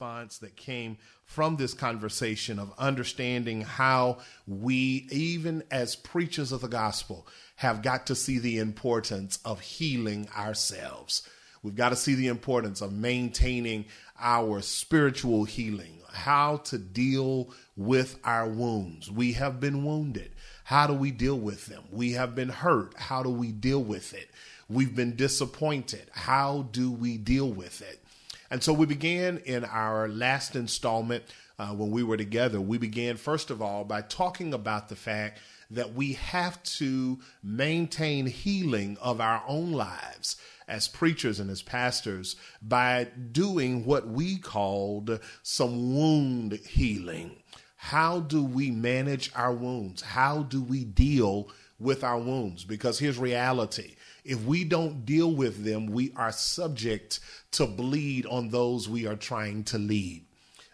response that came from this conversation of understanding how we, even as preachers of the gospel, have got to see the importance of healing ourselves. We've got to see the importance of maintaining our spiritual healing, how to deal with our wounds. We have been wounded. How do we deal with them? We have been hurt. How do we deal with it? We've been disappointed. How do we deal with it? And so we began in our last installment uh, when we were together. We began, first of all, by talking about the fact that we have to maintain healing of our own lives as preachers and as pastors by doing what we called some wound healing. How do we manage our wounds? How do we deal with our wounds? Because here's reality if we don't deal with them, we are subject to bleed on those we are trying to lead.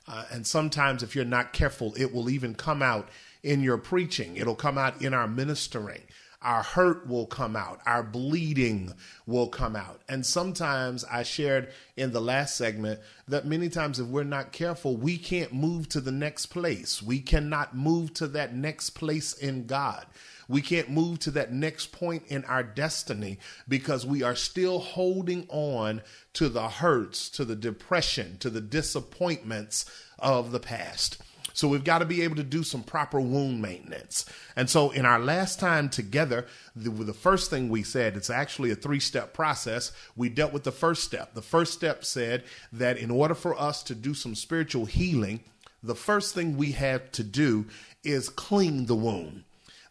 Uh, and sometimes, if you're not careful, it will even come out in your preaching, it'll come out in our ministering. Our hurt will come out, our bleeding will come out. And sometimes I shared in the last segment that many times, if we're not careful, we can't move to the next place. We cannot move to that next place in God we can't move to that next point in our destiny because we are still holding on to the hurts, to the depression, to the disappointments of the past. So we've got to be able to do some proper wound maintenance. And so in our last time together, the, the first thing we said, it's actually a three step process. We dealt with the first step. The first step said that in order for us to do some spiritual healing, the first thing we have to do is clean the wound.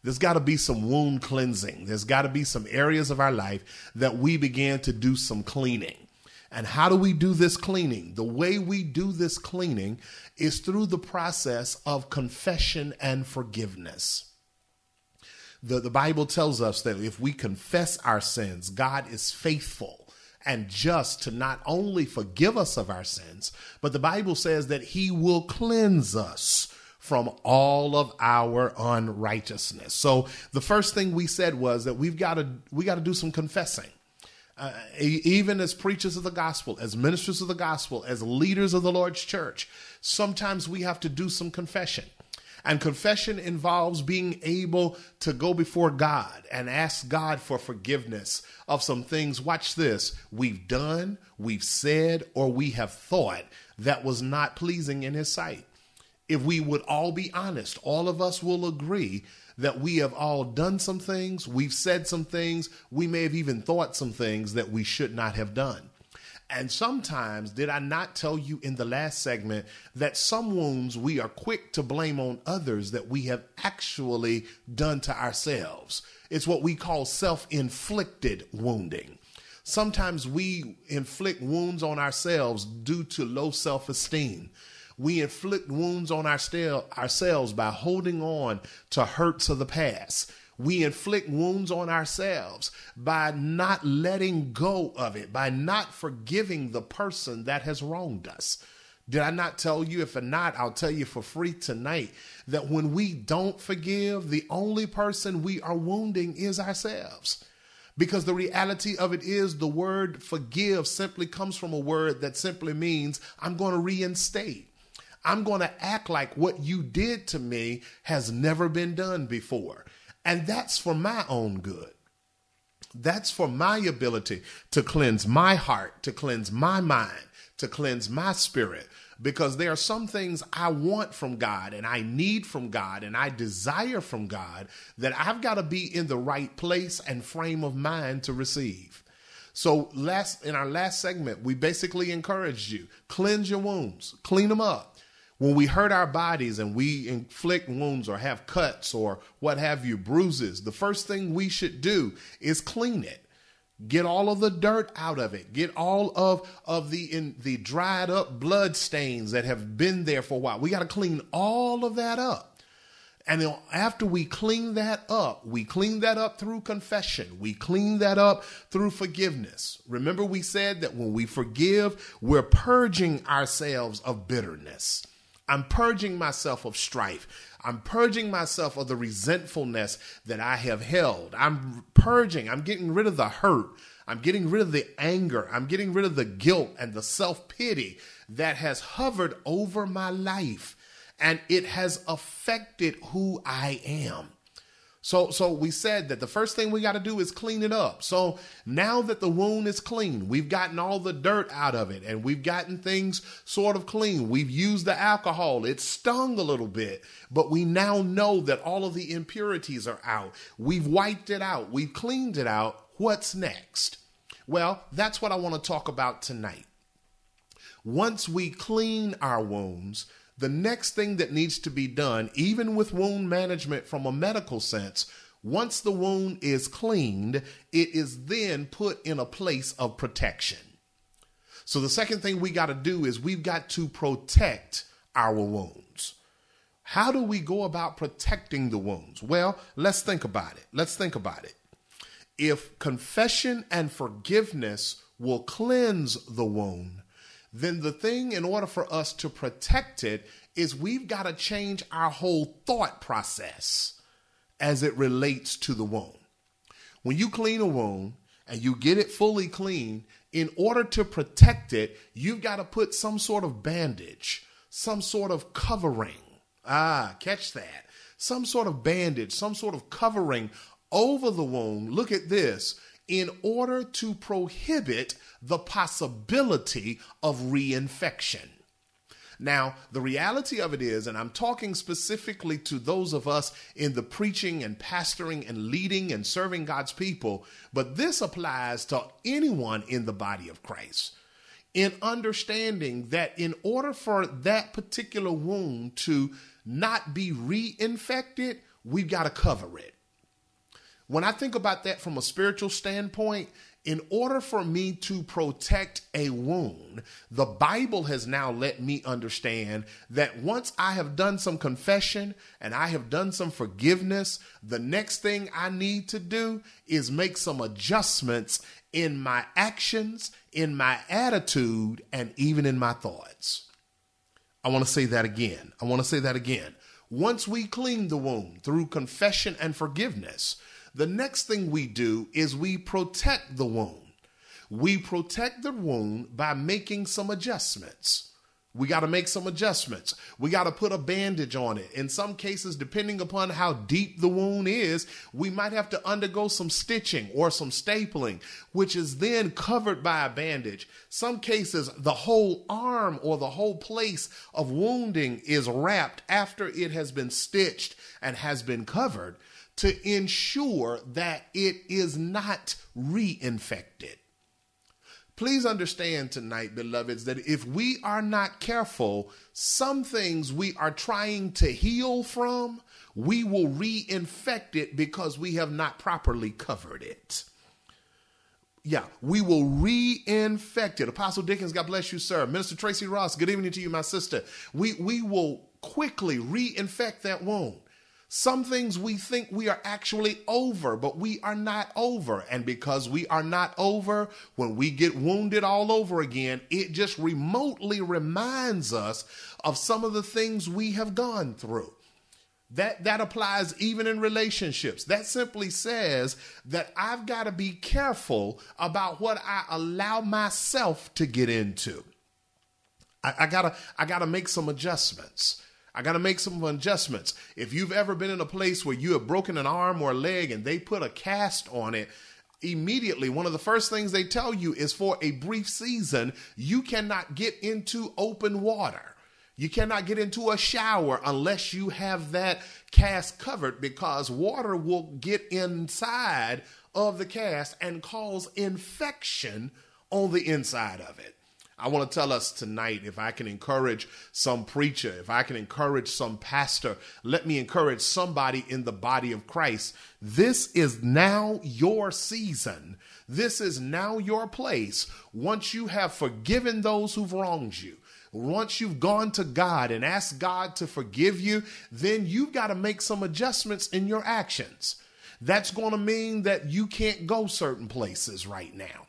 There's got to be some wound cleansing. There's got to be some areas of our life that we began to do some cleaning. And how do we do this cleaning? The way we do this cleaning is through the process of confession and forgiveness. The, the Bible tells us that if we confess our sins, God is faithful and just to not only forgive us of our sins, but the Bible says that he will cleanse us from all of our unrighteousness. So the first thing we said was that we've got to we got to do some confessing. Uh, even as preachers of the gospel, as ministers of the gospel, as leaders of the Lord's church, sometimes we have to do some confession. And confession involves being able to go before God and ask God for forgiveness of some things. Watch this we've done, we've said, or we have thought that was not pleasing in His sight if we would all be honest, all of us will agree that we have all done some things, we've said some things, we may have even thought some things that we should not have done. And sometimes, did I not tell you in the last segment that some wounds we are quick to blame on others that we have actually done to ourselves? It's what we call self inflicted wounding. Sometimes we inflict wounds on ourselves due to low self esteem we inflict wounds on our ourselves by holding on to hurts of the past. We inflict wounds on ourselves by not letting go of it, by not forgiving the person that has wronged us. Did I not tell you? If not, I'll tell you for free tonight that when we don't forgive, the only person we are wounding is ourselves. Because the reality of it is, the word forgive simply comes from a word that simply means I'm going to reinstate. I'm going to act like what you did to me has never been done before. And that's for my own good. That's for my ability to cleanse my heart, to cleanse my mind, to cleanse my spirit. Because there are some things I want from God and I need from God and I desire from God that I've got to be in the right place and frame of mind to receive. So last in our last segment, we basically encouraged you cleanse your wounds, clean them up when we hurt our bodies and we inflict wounds or have cuts or what have you, bruises, the first thing we should do is clean it. Get all of the dirt out of it. Get all of, of the in the dried up blood stains that have been there for a while. We got to clean all of that up. And then after we clean that up, we clean that up through confession. We clean that up through forgiveness. Remember, we said that when we forgive, we're purging ourselves of bitterness. I'm purging myself of strife. I'm purging myself of the resentfulness that I have held. I'm purging, I'm getting rid of the hurt. I'm getting rid of the anger. I'm getting rid of the guilt and the self pity that has hovered over my life and it has affected who I am. So, so we said that the first thing we got to do is clean it up. So now that the wound is clean, we've gotten all the dirt out of it and we've gotten things sort of clean. We've used the alcohol. It stung a little bit, but we now know that all of the impurities are out. We've wiped it out. We've cleaned it out. What's next? Well, that's what I want to talk about tonight. Once we clean our wounds, the next thing that needs to be done, even with wound management from a medical sense, once the wound is cleaned, it is then put in a place of protection. So the second thing we got to do is we've got to protect our wounds. How do we go about protecting the wounds? Well, let's think about it. Let's think about it. If confession and forgiveness will cleanse the wound, then the thing in order for us to protect it is we've got to change our whole thought process as it relates to the wound. When you clean a wound and you get it fully clean, in order to protect it, you've got to put some sort of bandage, some sort of covering. Ah, catch that. Some sort of bandage, some sort of covering over the wound. Look at this in order to prohibit the possibility of reinfection. Now, the reality of it is, and I'm talking specifically to those of us in the preaching and pastoring and leading and serving God's people, but this applies to anyone in the body of Christ. In understanding that in order for that particular wound to not be reinfected, we've got to cover it. When I think about that from a spiritual standpoint, in order for me to protect a wound, the Bible has now let me understand that once I have done some confession and I have done some forgiveness, the next thing I need to do is make some adjustments in my actions, in my attitude, and even in my thoughts. I want to say that again. I want to say that again. Once we clean the wound through confession and forgiveness, the next thing we do is we protect the wound. We protect the wound by making some adjustments. We got to make some adjustments. We got to put a bandage on it. In some cases, depending upon how deep the wound is, we might have to undergo some stitching or some stapling, which is then covered by a bandage. Some cases, the whole arm or the whole place of wounding is wrapped after it has been stitched and has been covered to ensure that it is not reinfected. Please understand tonight, beloveds, that if we are not careful, some things we are trying to heal from, we will reinfect it because we have not properly covered it. Yeah, we will reinfect it. Apostle Dickens, God bless you, sir. Minister Tracy Ross, good evening to you, my sister. We we will quickly reinfect that wound. Some things we think we are actually over, but we are not over. And because we are not over, when we get wounded all over again, it just remotely reminds us of some of the things we have gone through. That, that applies even in relationships. That simply says that I've got to be careful about what I allow myself to get into. I, I gotta I gotta make some adjustments. I got to make some adjustments. If you've ever been in a place where you have broken an arm or a leg and they put a cast on it, immediately one of the first things they tell you is for a brief season, you cannot get into open water. You cannot get into a shower unless you have that cast covered because water will get inside of the cast and cause infection on the inside of it. I want to tell us tonight if I can encourage some preacher, if I can encourage some pastor, let me encourage somebody in the body of Christ. This is now your season. This is now your place. Once you have forgiven those who've wronged you, once you've gone to God and asked God to forgive you, then you've got to make some adjustments in your actions. That's going to mean that you can't go certain places right now.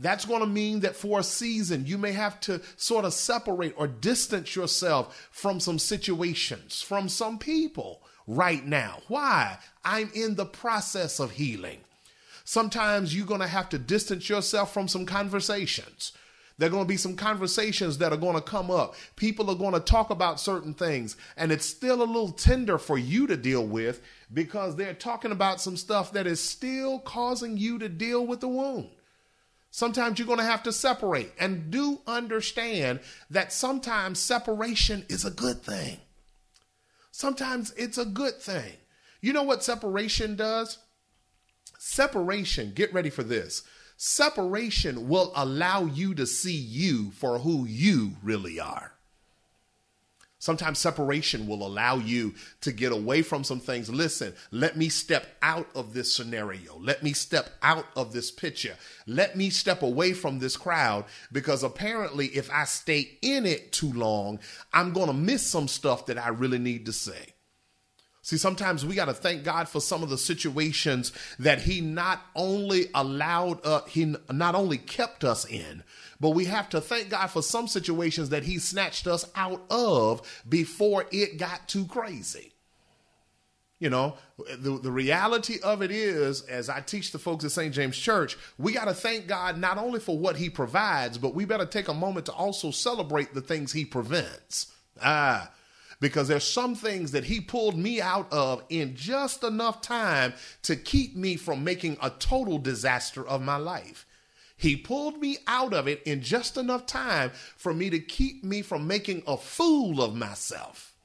That's going to mean that for a season, you may have to sort of separate or distance yourself from some situations, from some people right now. Why? I'm in the process of healing. Sometimes you're going to have to distance yourself from some conversations. There are going to be some conversations that are going to come up. People are going to talk about certain things, and it's still a little tender for you to deal with because they're talking about some stuff that is still causing you to deal with the wound. Sometimes you're going to have to separate and do understand that sometimes separation is a good thing. Sometimes it's a good thing. You know what separation does? Separation, get ready for this. Separation will allow you to see you for who you really are. Sometimes separation will allow you to get away from some things. Listen, let me step out of this scenario. Let me step out of this picture. Let me step away from this crowd because apparently, if I stay in it too long, I'm going to miss some stuff that I really need to say. See, sometimes we got to thank God for some of the situations that He not only allowed, uh, He not only kept us in, but we have to thank God for some situations that He snatched us out of before it got too crazy. You know, the, the reality of it is, as I teach the folks at St. James Church, we got to thank God not only for what He provides, but we better take a moment to also celebrate the things He prevents. Ah, because there's some things that he pulled me out of in just enough time to keep me from making a total disaster of my life. He pulled me out of it in just enough time for me to keep me from making a fool of myself.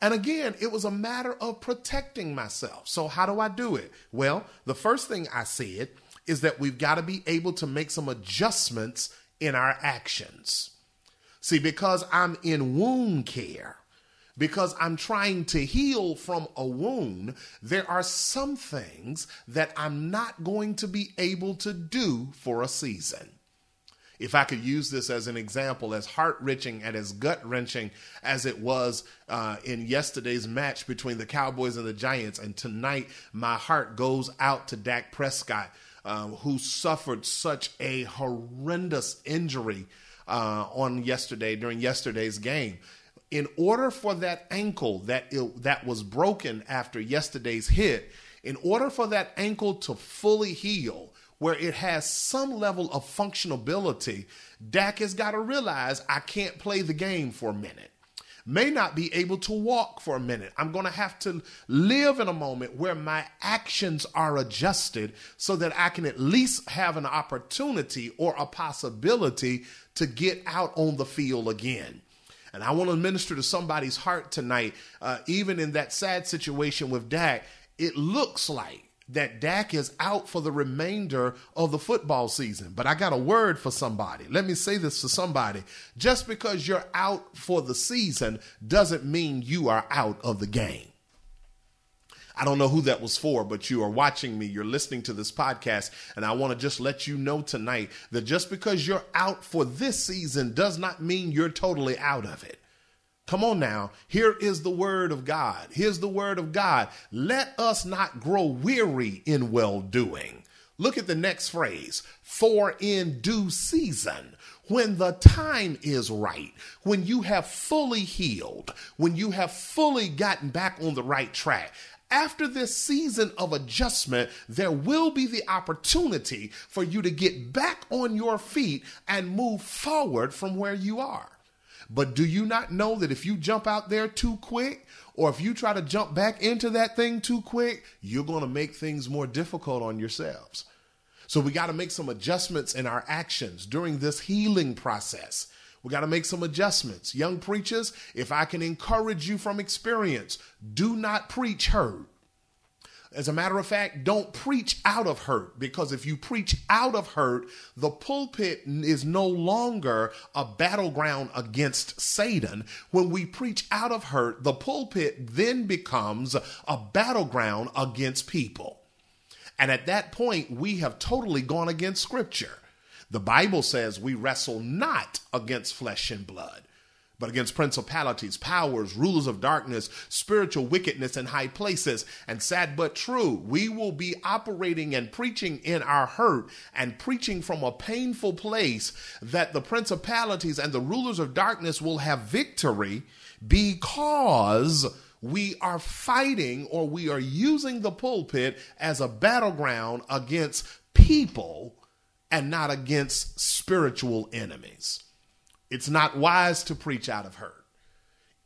And again, it was a matter of protecting myself. So, how do I do it? Well, the first thing I said is that we've got to be able to make some adjustments in our actions. See, because I'm in wound care, because I'm trying to heal from a wound, there are some things that I'm not going to be able to do for a season. If I could use this as an example, as heart wrenching and as gut wrenching as it was uh, in yesterday's match between the Cowboys and the Giants, and tonight my heart goes out to Dak Prescott, uh, who suffered such a horrendous injury uh, on yesterday during yesterday's game in order for that ankle that it, that was broken after yesterday's hit, in order for that ankle to fully heal, where it has some level of functionability, Dak has got to realize I can't play the game for a minute. May not be able to walk for a minute. I'm going to have to live in a moment where my actions are adjusted so that I can at least have an opportunity or a possibility to get out on the field again. And I want to minister to somebody's heart tonight, uh, even in that sad situation with Dak. It looks like that Dak is out for the remainder of the football season. But I got a word for somebody. Let me say this to somebody. Just because you're out for the season doesn't mean you are out of the game. I don't know who that was for, but you are watching me, you're listening to this podcast, and I want to just let you know tonight that just because you're out for this season does not mean you're totally out of it. Come on now. Here is the word of God. Here's the word of God. Let us not grow weary in well doing. Look at the next phrase for in due season when the time is right, when you have fully healed, when you have fully gotten back on the right track, after this season of adjustment, there will be the opportunity for you to get back on your feet and move forward from where you are. But do you not know that if you jump out there too quick, or if you try to jump back into that thing too quick, you're going to make things more difficult on yourselves. So we got to make some adjustments in our actions during this healing process. We got to make some adjustments. Young preachers, if I can encourage you from experience, do not preach hurt. As a matter of fact, don't preach out of hurt because if you preach out of hurt, the pulpit is no longer a battleground against Satan. When we preach out of hurt, the pulpit then becomes a battleground against people. And at that point, we have totally gone against Scripture. The Bible says we wrestle not against flesh and blood, but against principalities, powers, rulers of darkness, spiritual wickedness in high places. And sad but true, we will be operating and preaching in our hurt and preaching from a painful place that the principalities and the rulers of darkness will have victory because we are fighting or we are using the pulpit as a battleground against people and not against spiritual enemies. It's not wise to preach out of hurt.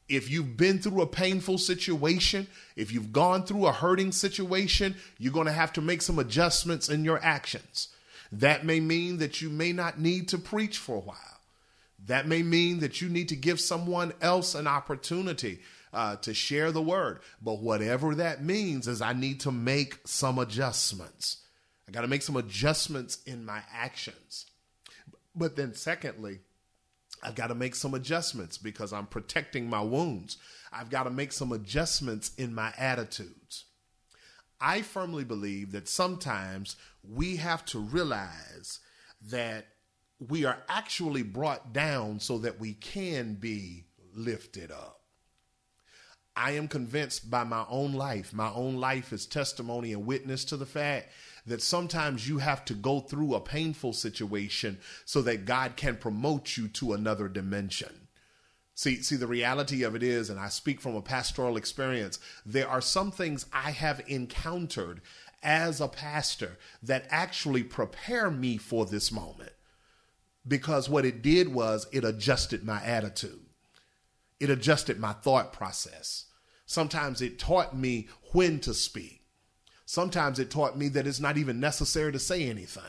If you've been through a painful situation, if you've gone through a hurting situation, you're going to have to make some adjustments in your actions. That may mean that you may not need to preach for a while. That may mean that you need to give someone else an opportunity uh, to share the word. But whatever that means is I need to make some adjustments. I got to make some adjustments in my actions. But then, secondly, I've got to make some adjustments because I'm protecting my wounds. I've got to make some adjustments in my attitudes. I firmly believe that sometimes we have to realize that we are actually brought down so that we can be lifted up. I am convinced by my own life. My own life is testimony and witness to the fact that sometimes you have to go through a painful situation so that God can promote you to another dimension. See, see, the reality of it is, and I speak from a pastoral experience, there are some things I have encountered as a pastor that actually prepare me for this moment. Because what it did was it adjusted my attitude, it adjusted my thought process. Sometimes it taught me when to speak. Sometimes it taught me that it's not even necessary to say anything.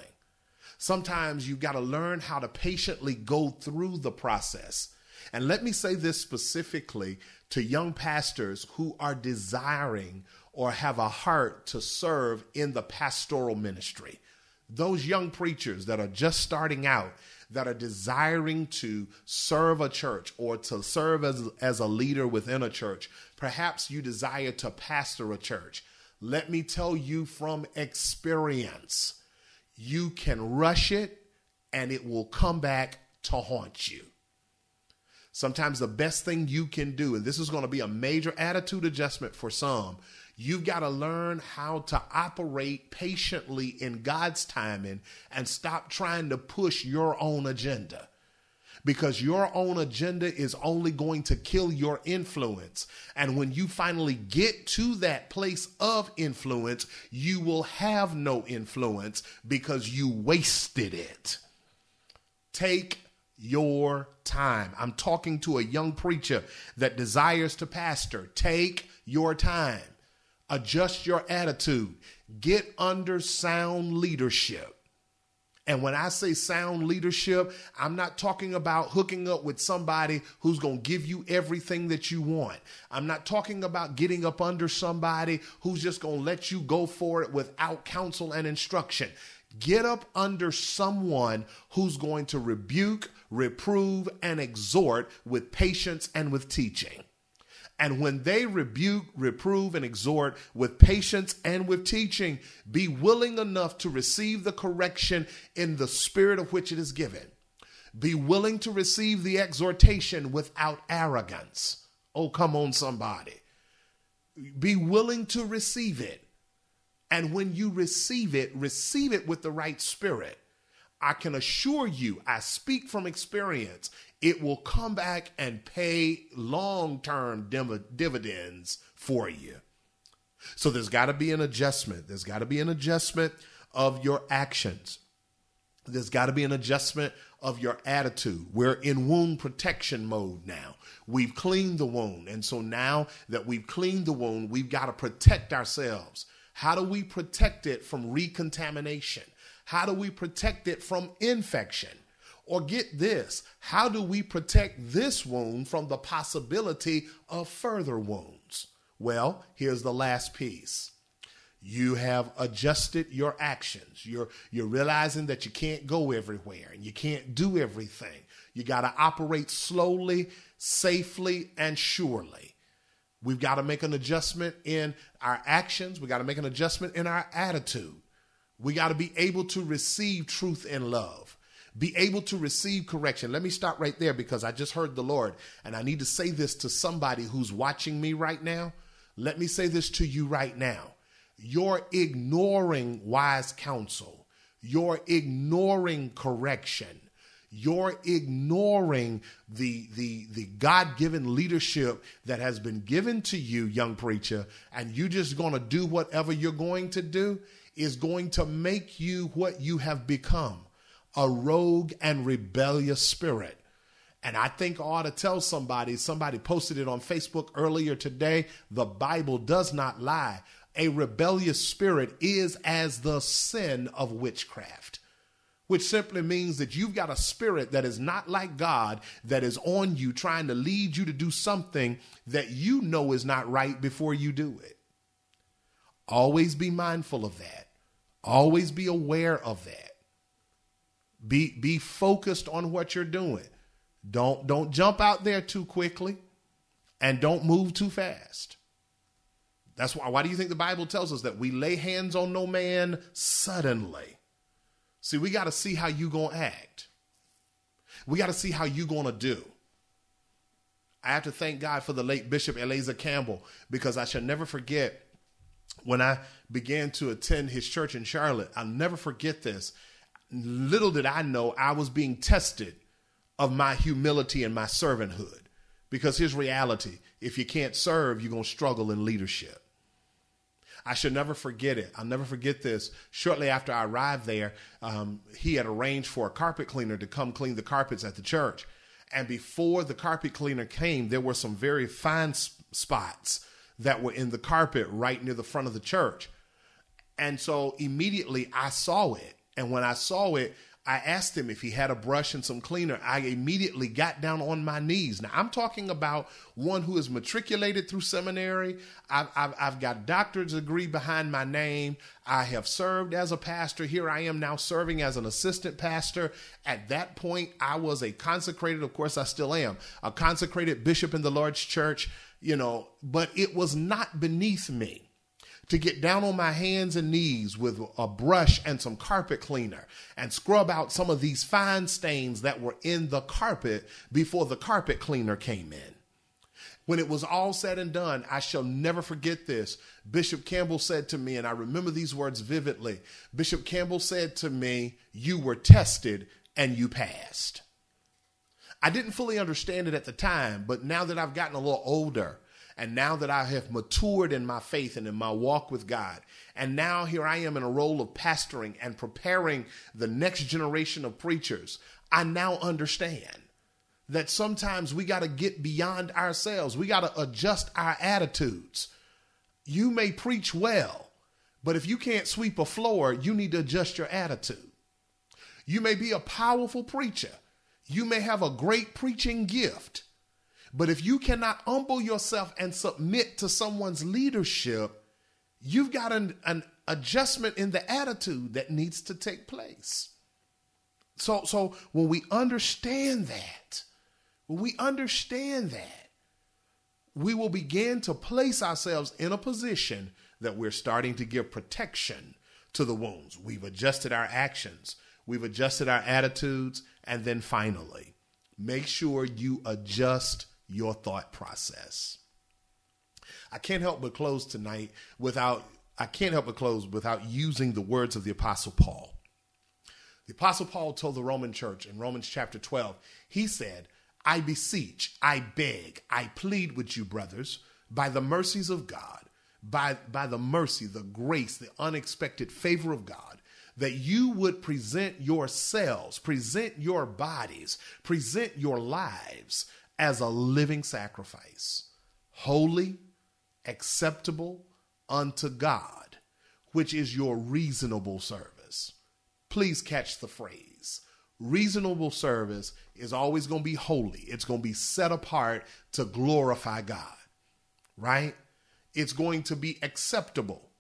Sometimes you've got to learn how to patiently go through the process. And let me say this specifically to young pastors who are desiring or have a heart to serve in the pastoral ministry. Those young preachers that are just starting out, that are desiring to serve a church or to serve as, as a leader within a church. Perhaps you desire to pastor a church. Let me tell you from experience, you can rush it and it will come back to haunt you. Sometimes the best thing you can do, and this is going to be a major attitude adjustment for some, you've got to learn how to operate patiently in God's timing and stop trying to push your own agenda because your own agenda is only going to kill your influence. And when you finally get to that place of influence, you will have no influence because you wasted it. Take your time. I'm talking to a young preacher that desires to pastor. Take your time. Adjust your attitude. Get under sound leadership. And when I say sound leadership, I'm not talking about hooking up with somebody who's going to give you everything that you want. I'm not talking about getting up under somebody who's just going to let you go for it without counsel and instruction. Get up under someone who's going to rebuke, reprove, and exhort with patience and with teaching. And when they rebuke, reprove, and exhort with patience and with teaching, be willing enough to receive the correction in the spirit of which it is given. Be willing to receive the exhortation without arrogance. Oh, come on, somebody. Be willing to receive it. And when you receive it, receive it with the right spirit. I can assure you, I speak from experience, it will come back and pay long term dividends for you. So there's got to be an adjustment. There's got to be an adjustment of your actions. There's got to be an adjustment of your attitude. We're in wound protection mode now. We've cleaned the wound. And so now that we've cleaned the wound, we've got to protect ourselves. How do we protect it from recontamination? How do we protect it from infection? Or get this, how do we protect this wound from the possibility of further wounds? Well, here's the last piece. You have adjusted your actions. You're, you're realizing that you can't go everywhere and you can't do everything. You got to operate slowly, safely, and surely. We've got to make an adjustment in our actions. We got to make an adjustment in our attitude. We got to be able to receive truth and love be able to receive correction. Let me stop right there because I just heard the Lord and I need to say this to somebody who's watching me right now. Let me say this to you right now. You're ignoring wise counsel. You're ignoring correction. you're ignoring the the the god-given leadership that has been given to you young preacher and you just going to do whatever you're going to do is going to make you what you have become a rogue and rebellious spirit and I think I ought to tell somebody, somebody posted it on Facebook earlier today. The Bible does not lie. A rebellious spirit is as the sin of witchcraft which simply means that you've got a spirit that is not like God that is on you trying to lead you to do something that you know is not right before you do it. Always be mindful of that. Always be aware of that. Be be focused on what you're doing. Don't don't jump out there too quickly and don't move too fast. That's why why do you think the Bible tells us that we lay hands on no man suddenly? See, we got to see how you going to act. We got to see how you going to do. I have to thank God for the late Bishop Eleazar Campbell because I shall never forget when I began to attend his church in Charlotte. I'll never forget this. Little did I know I was being tested of my humility and my servanthood because his reality if you can't serve, you're going to struggle in leadership. I should never forget it. I'll never forget this. Shortly after I arrived there, um, he had arranged for a carpet cleaner to come clean the carpets at the church. And before the carpet cleaner came, there were some very fine spots that were in the carpet right near the front of the church. And so immediately I saw it. And when I saw it, I asked him if he had a brush and some cleaner. I immediately got down on my knees. Now, I'm talking about one who is matriculated through seminary. I've, I've, I've, got doctorate degree behind my name. I have served as a pastor. Here I am now serving as an assistant pastor. At that point, I was a consecrated, of course, I still am, a consecrated bishop in the Lord's church, you know, but it was not beneath me to get down on my hands and knees with a brush and some carpet cleaner and scrub out some of these fine stains that were in the carpet before the carpet cleaner came in. When it was all said and done, I shall never forget this. Bishop Campbell said to me, and I remember these words vividly Bishop Campbell said to me, You were tested and you passed. I didn't fully understand it at the time, but now that I've gotten a little older, and now that I have matured in my faith and in my walk with God, and now here I am in a role of pastoring and preparing the next generation of preachers, I now understand that sometimes we got to get beyond ourselves. We got to adjust our attitudes. You may preach well, but if you can't sweep a floor, you need to adjust your attitude. You may be a powerful preacher. You may have a great preaching gift, but if you cannot humble yourself and submit to someone's leadership, you've got an, an adjustment in the attitude that needs to take place. So, so when we understand that, when we understand that, we will begin to place ourselves in a position that we're starting to give protection to the wounds. We've adjusted our actions, we've adjusted our attitudes, and then finally, make sure you adjust your thought process. I can't help but close tonight without I can't help but close without using the words of the apostle Paul. The apostle Paul told the Roman church in Romans chapter 12, he said, I beseech, I beg, I plead with you, brothers, by the mercies of God, by, by the mercy, the grace, the unexpected favor of God, that you would present yourselves, present your bodies, present your lives as a living sacrifice, holy, acceptable unto God, which is your reasonable service. Please catch the phrase. Reasonable service is always going to be holy. It's going to be set apart to glorify God, right? It's going to be acceptable,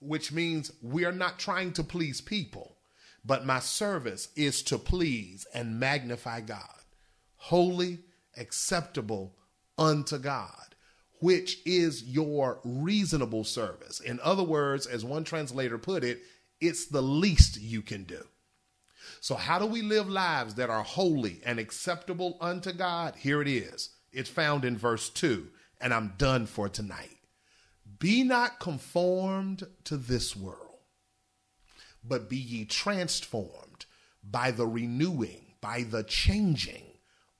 which means we are not trying to please people, but my service is to please and magnify God. Holy, acceptable unto God, which is your reasonable service. In other words, as one translator put it, it's the least you can do. So, how do we live lives that are holy and acceptable unto God? Here it is. It's found in verse 2, and I'm done for tonight. Be not conformed to this world, but be ye transformed by the renewing by the changing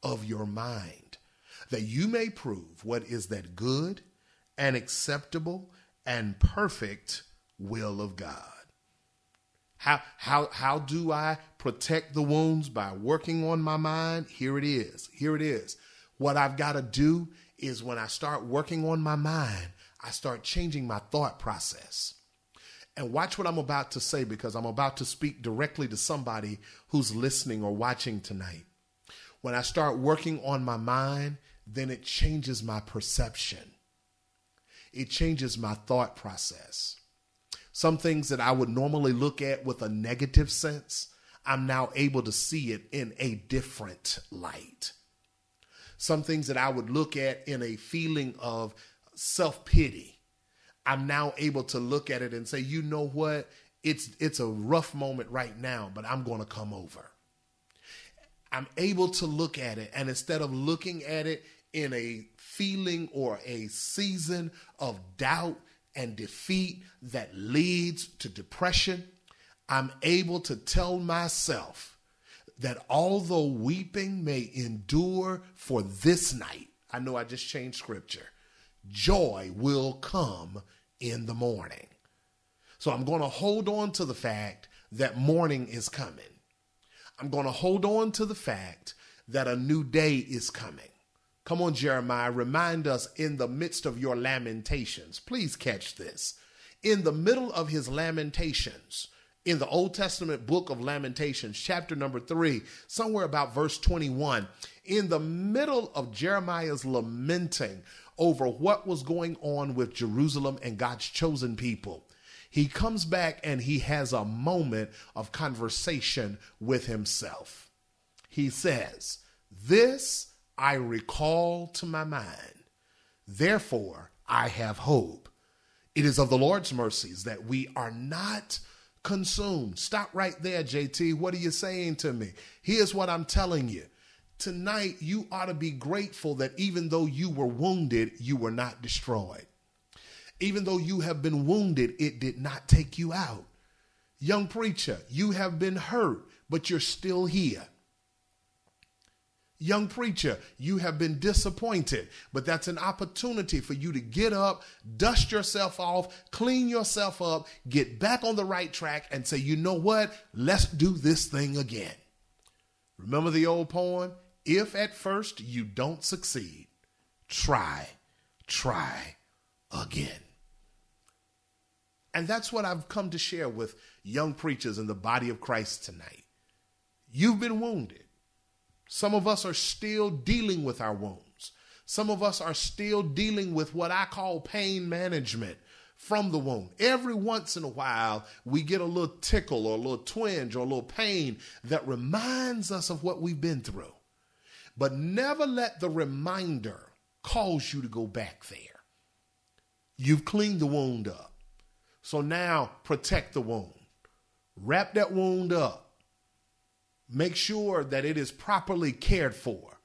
of your mind, that you may prove what is that good and acceptable and perfect will of God. How, how, how do I protect the wounds? By working on my mind? Here it is. Here it is. What I've got to do is when I start working on my mind, I start changing my thought process. And watch what I'm about to say because I'm about to speak directly to somebody who's listening or watching tonight. When I start working on my mind, then it changes my perception. It changes my thought process. Some things that I would normally look at with a negative sense, I'm now able to see it in a different light. Some things that I would look at in a feeling of self pity, I'm now able to look at it and say, you know what? It's it's a rough moment right now, but I'm going to come over. I'm able to look at it and instead of looking at it in a feeling or a season of doubt and defeat that leads to depression, I'm able to tell myself that although weeping may endure for this night, I know I just changed scripture, joy will come in the morning. So I'm going to hold on to the fact that morning is coming. I'm going to hold on to the fact that a new day is coming. Come on, Jeremiah, remind us in the midst of your lamentations. Please catch this. In the middle of his lamentations, in the Old Testament book of Lamentations, chapter number three, somewhere about verse 21, in the middle of Jeremiah's lamenting over what was going on with Jerusalem and God's chosen people, he comes back and he has a moment of conversation with himself. He says, This I recall to my mind. Therefore, I have hope. It is of the Lord's mercies that we are not consumed. Stop right there, JT. What are you saying to me? Here's what I'm telling you. Tonight, you ought to be grateful that even though you were wounded, you were not destroyed. Even though you have been wounded, it did not take you out. Young preacher, you have been hurt, but you're still here. Young preacher, you have been disappointed, but that's an opportunity for you to get up, dust yourself off, clean yourself up, get back on the right track, and say, you know what? Let's do this thing again. Remember the old poem? If at first you don't succeed, try, try. And that's what I've come to share with young preachers in the body of Christ tonight. You've been wounded. Some of us are still dealing with our wounds. Some of us are still dealing with what I call pain management from the wound. Every once in a while, we get a little tickle or a little twinge or a little pain that reminds us of what we've been through. But never let the reminder cause you to go back there. You've cleaned the wound up. So now protect the wound. Wrap that wound up Make sure that it is properly cared for.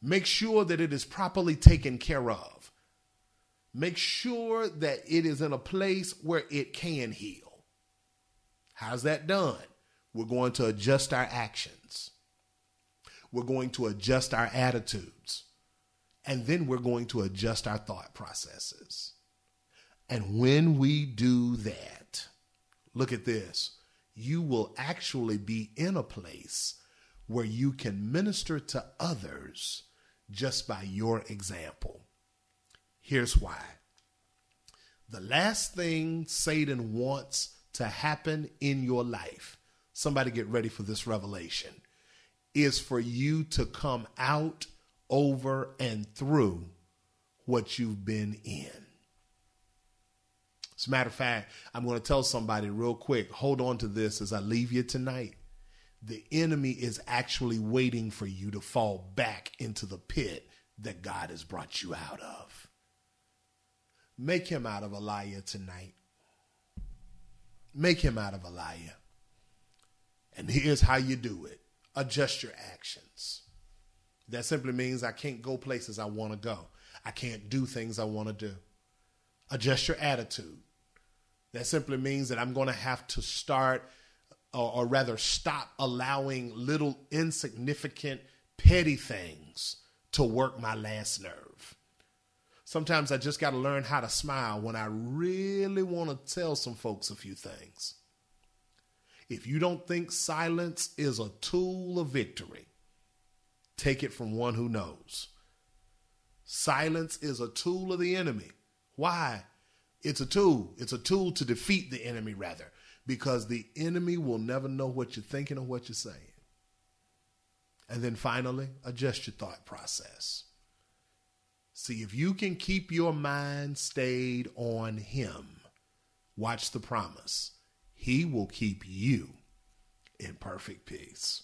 Make sure that it is properly taken care of. Make sure that it is in a place where it can heal. How's that done? We're going to adjust our actions. We're going to adjust our attitudes. And then we're going to adjust our thought processes. And when we do that, look at this you will actually be in a place where you can minister to others just by your example. Here's why. The last thing Satan wants to happen in your life, somebody get ready for this revelation, is for you to come out over and through what you've been in. As a matter of fact, I'm going to tell somebody real quick hold on to this as I leave you tonight. The enemy is actually waiting for you to fall back into the pit that God has brought you out of. Make him out of a liar tonight. Make him out of a liar. And here's how you do it adjust your actions. That simply means I can't go places I want to go, I can't do things I want to do. Adjust your attitude. That simply means that I'm going to have to start or, or rather stop allowing little insignificant petty things to work my last nerve. Sometimes I just got to learn how to smile when I really want to tell some folks a few things. If you don't think silence is a tool of victory, take it from one who knows. Silence is a tool of the enemy. Why? It's a tool. It's a tool to defeat the enemy, rather, because the enemy will never know what you're thinking or what you're saying. And then finally, adjust your thought process. See, if you can keep your mind stayed on Him, watch the promise. He will keep you in perfect peace.